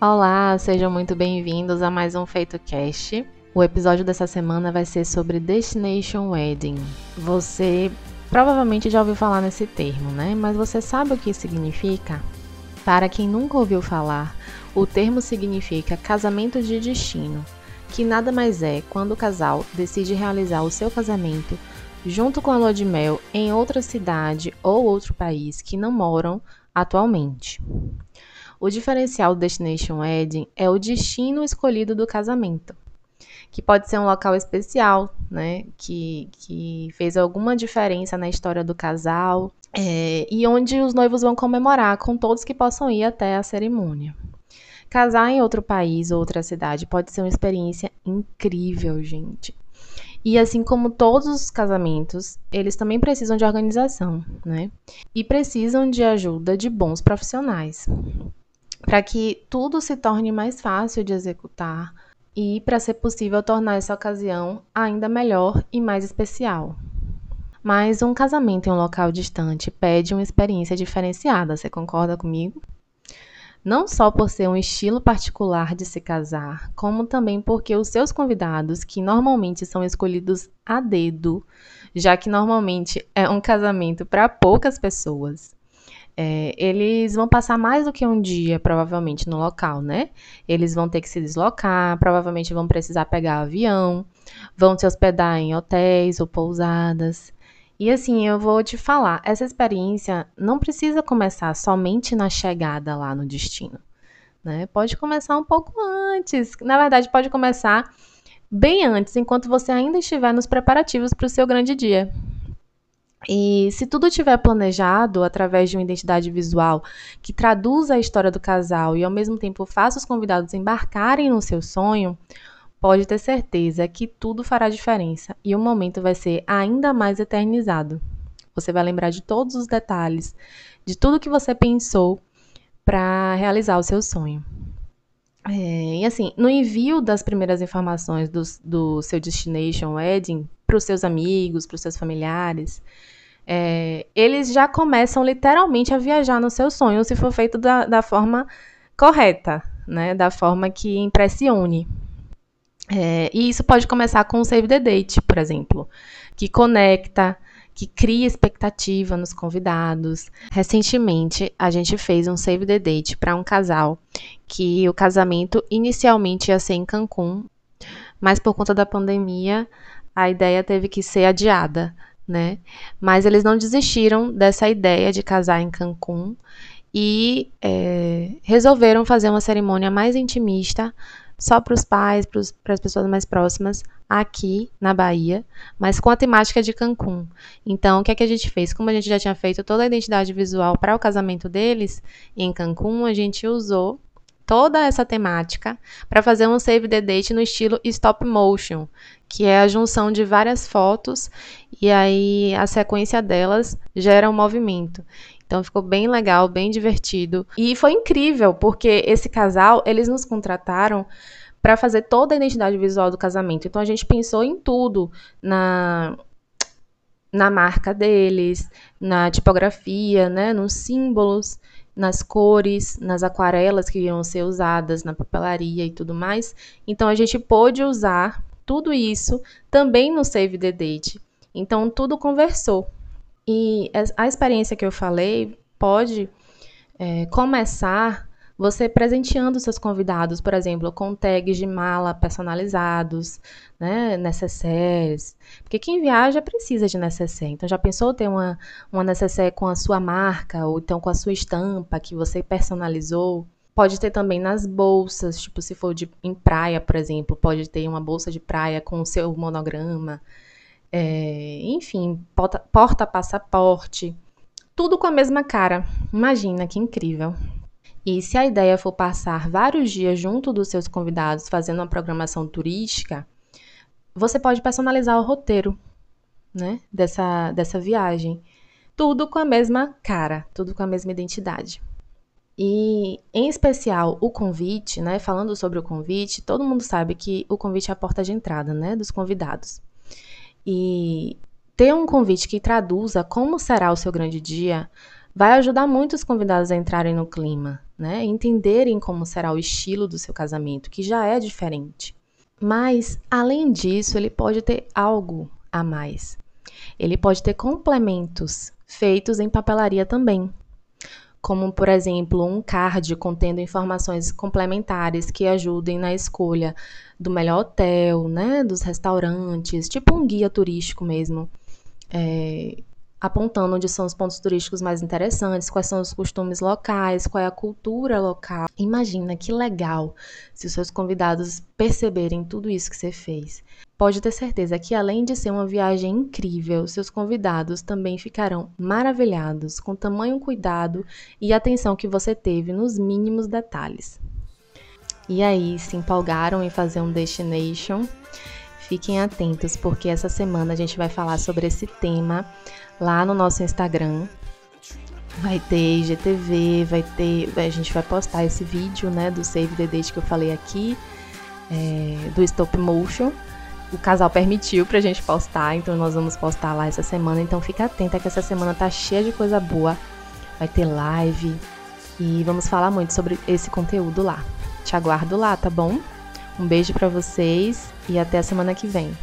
Olá, sejam muito bem-vindos a mais um Feito Cast. O episódio dessa semana vai ser sobre Destination Wedding. Você provavelmente já ouviu falar nesse termo, né? Mas você sabe o que significa? Para quem nunca ouviu falar, o termo significa casamento de destino, que nada mais é quando o casal decide realizar o seu casamento junto com a lua de mel em outra cidade ou outro país que não moram atualmente. O diferencial do Destination Wedding é o destino escolhido do casamento, que pode ser um local especial, né, que, que fez alguma diferença na história do casal, é, e onde os noivos vão comemorar com todos que possam ir até a cerimônia. Casar em outro país ou outra cidade pode ser uma experiência incrível, gente. E assim como todos os casamentos, eles também precisam de organização, né? E precisam de ajuda de bons profissionais, para que tudo se torne mais fácil de executar e para ser possível tornar essa ocasião ainda melhor e mais especial. Mas um casamento em um local distante pede uma experiência diferenciada, você concorda comigo? não só por ser um estilo particular de se casar, como também porque os seus convidados, que normalmente são escolhidos a dedo, já que normalmente é um casamento para poucas pessoas, é, eles vão passar mais do que um dia, provavelmente, no local, né? Eles vão ter que se deslocar, provavelmente vão precisar pegar avião, vão se hospedar em hotéis ou pousadas. E assim, eu vou te falar, essa experiência não precisa começar somente na chegada lá no destino. Né? Pode começar um pouco antes. Na verdade, pode começar bem antes, enquanto você ainda estiver nos preparativos para o seu grande dia. E se tudo estiver planejado através de uma identidade visual que traduza a história do casal e ao mesmo tempo faça os convidados embarcarem no seu sonho, Pode ter certeza que tudo fará diferença e o momento vai ser ainda mais eternizado. Você vai lembrar de todos os detalhes, de tudo que você pensou para realizar o seu sonho. É, e assim, no envio das primeiras informações do, do seu Destination Wedding para os seus amigos, para os seus familiares, é, eles já começam literalmente a viajar no seu sonho, se for feito da, da forma correta, né? Da forma que impressione. É, e isso pode começar com o Save the Date, por exemplo, que conecta, que cria expectativa nos convidados. Recentemente, a gente fez um Save the Date para um casal que o casamento inicialmente ia ser em Cancún, mas por conta da pandemia, a ideia teve que ser adiada, né? Mas eles não desistiram dessa ideia de casar em Cancún e é, resolveram fazer uma cerimônia mais intimista só para os pais, para as pessoas mais próximas, aqui na Bahia, mas com a temática de Cancún. Então, o que é que a gente fez? Como a gente já tinha feito toda a identidade visual para o casamento deles em Cancún, a gente usou toda essa temática para fazer um save the date no estilo stop motion, que é a junção de várias fotos e aí a sequência delas gera um movimento. Então ficou bem legal, bem divertido. E foi incrível, porque esse casal, eles nos contrataram para fazer toda a identidade visual do casamento. Então a gente pensou em tudo, na na marca deles, na tipografia, né, nos símbolos, nas cores, nas aquarelas que iam ser usadas na papelaria e tudo mais. Então a gente pôde usar tudo isso também no Save the Date. Então tudo conversou. E a experiência que eu falei pode é, começar você presenteando seus convidados, por exemplo, com tags de mala personalizados, né, necessários. Porque quem viaja precisa de necessaire. Então, já pensou ter uma, uma necessaire com a sua marca, ou então com a sua estampa que você personalizou? Pode ter também nas bolsas, tipo, se for de, em praia, por exemplo, pode ter uma bolsa de praia com o seu monograma. É, enfim, porta-passaporte, tudo com a mesma cara. Imagina que incrível. E se a ideia for passar vários dias junto dos seus convidados fazendo uma programação turística, você pode personalizar o roteiro, né, dessa, dessa viagem. Tudo com a mesma cara, tudo com a mesma identidade. E, em especial, o convite, né, falando sobre o convite, todo mundo sabe que o convite é a porta de entrada, né, dos convidados. E ter um convite que traduza como será o seu grande dia vai ajudar muito os convidados a entrarem no clima, né? Entenderem como será o estilo do seu casamento, que já é diferente. Mas, além disso, ele pode ter algo a mais. Ele pode ter complementos feitos em papelaria também, como por exemplo um card contendo informações complementares que ajudem na escolha do melhor hotel, né, dos restaurantes, tipo um guia turístico mesmo, é, apontando onde são os pontos turísticos mais interessantes, quais são os costumes locais, qual é a cultura local. Imagina que legal se os seus convidados perceberem tudo isso que você fez. Pode ter certeza que, além de ser uma viagem incrível, seus convidados também ficarão maravilhados com o tamanho cuidado e atenção que você teve nos mínimos detalhes. E aí, se empolgaram em fazer um destination? Fiquem atentos, porque essa semana a gente vai falar sobre esse tema lá no nosso Instagram. Vai ter IGTV, vai ter. A gente vai postar esse vídeo, né, do Save the Date que eu falei aqui, é, do Stop Motion. O casal permitiu pra gente postar, então nós vamos postar lá essa semana. Então fica atenta que essa semana tá cheia de coisa boa. Vai ter live e vamos falar muito sobre esse conteúdo lá. Te aguardo lá, tá bom? Um beijo para vocês e até a semana que vem.